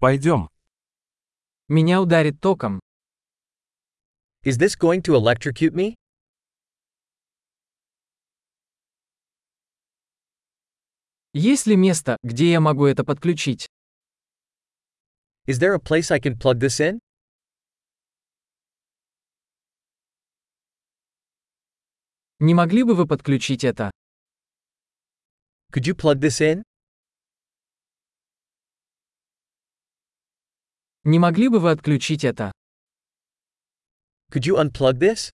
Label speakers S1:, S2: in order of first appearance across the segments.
S1: Пойдем.
S2: Меня ударит током.
S3: Is this going to electrocute me?
S2: Есть ли место, где я могу это подключить?
S3: Is there a place I can plug this in?
S2: Не могли бы вы подключить это?
S3: Could you plug this in?
S2: Не могли бы вы отключить это?
S3: Could you unplug this?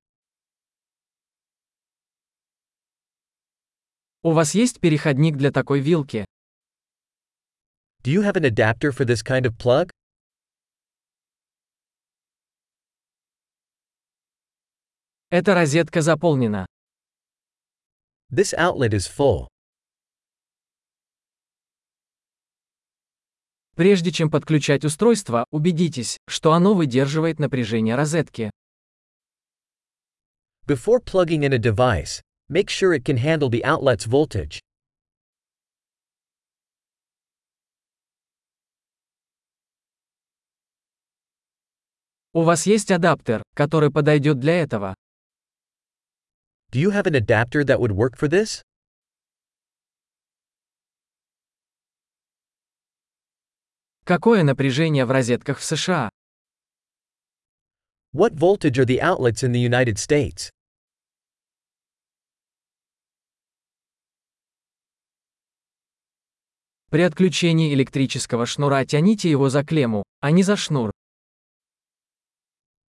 S2: У вас есть переходник для такой вилки?
S3: Do you have an adapter for this kind of plug?
S2: Эта розетка заполнена.
S3: This outlet is full.
S2: Прежде чем подключать устройство, убедитесь, что оно выдерживает напряжение розетки.
S3: Before plugging in a device, make sure it can handle the outlet's voltage.
S2: У вас есть адаптер, который подойдет для этого?
S3: Do you have an adapter that would work for this?
S2: Какое напряжение в розетках в США?
S3: What voltage are the outlets in the United States?
S2: При отключении электрического шнура тяните его за клемму, а не за шнур.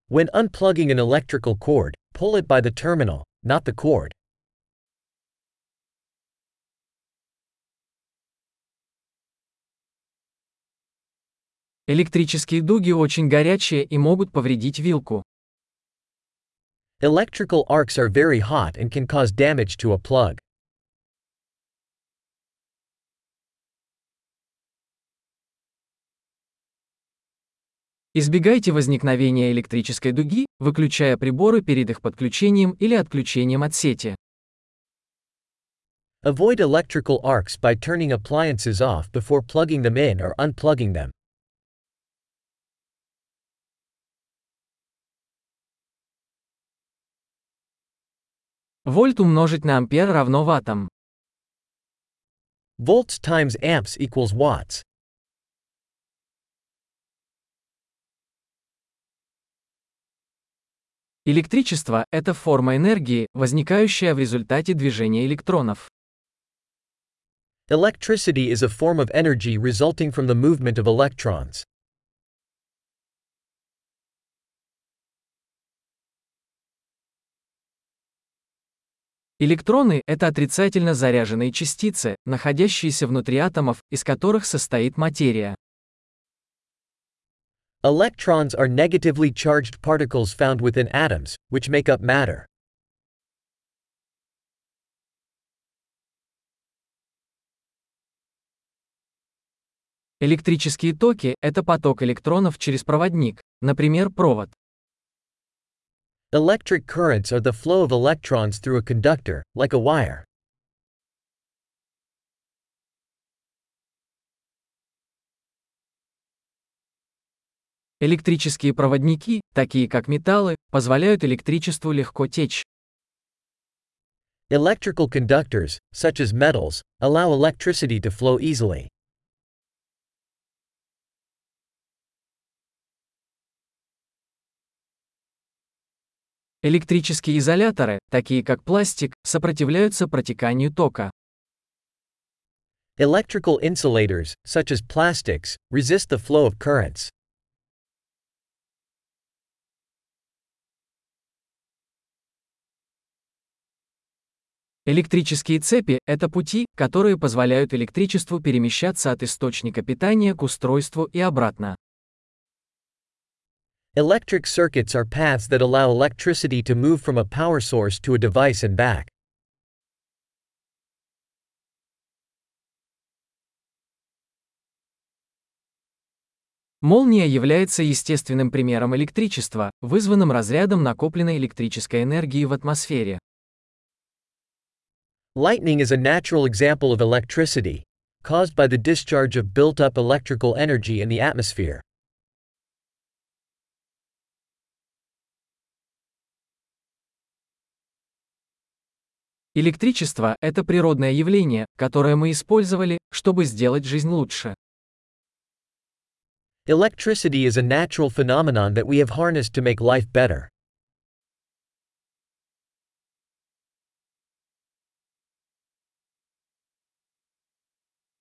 S3: When unplugging an electrical cord, pull it by the terminal, not the cord.
S2: Электрические дуги очень горячие и могут повредить вилку.
S3: Electrical arcs are very hot and can cause damage to a plug.
S2: Избегайте возникновения электрической дуги, выключая приборы перед их подключением или отключением от сети.
S3: Avoid electrical arcs by turning appliances off before plugging them in or unplugging them.
S2: Вольт умножить на ампер равно ваттам.
S3: Volts times amps equals watts.
S2: Электричество – это форма энергии, возникающая в результате движения электронов.
S3: Electricity is a form of energy resulting from the movement of electrons.
S2: Электроны – это отрицательно заряженные частицы, находящиеся внутри атомов, из которых состоит материя.
S3: Electrons are negatively charged particles found within atoms, which make up matter.
S2: Электрические токи – это поток электронов через проводник, например, провод.
S3: Electric currents are the flow of electrons through a conductor, like a wire.
S2: Электрические проводники, такие как металлы, позволяют электричеству легко течь.
S3: Electrical conductors, such as metals, allow electricity to flow easily.
S2: Электрические изоляторы, такие как пластик, сопротивляются протеканию тока.
S3: Electrical insulators, such as plastics, resist the flow of currents.
S2: Электрические цепи – это пути, которые позволяют электричеству перемещаться от источника питания к устройству и обратно.
S3: Electric circuits are paths that allow electricity to move from a power source to a device and back.
S2: Молния является естественным примером электричества, вызванным разрядом накопленной электрической энергии в атмосфере.
S3: Lightning is a natural example of electricity, caused by the discharge of built up electrical energy in the atmosphere.
S2: Электричество – это природное явление, которое мы использовали, чтобы сделать жизнь лучше.
S3: Electricity is a natural phenomenon that we have harnessed to make life better.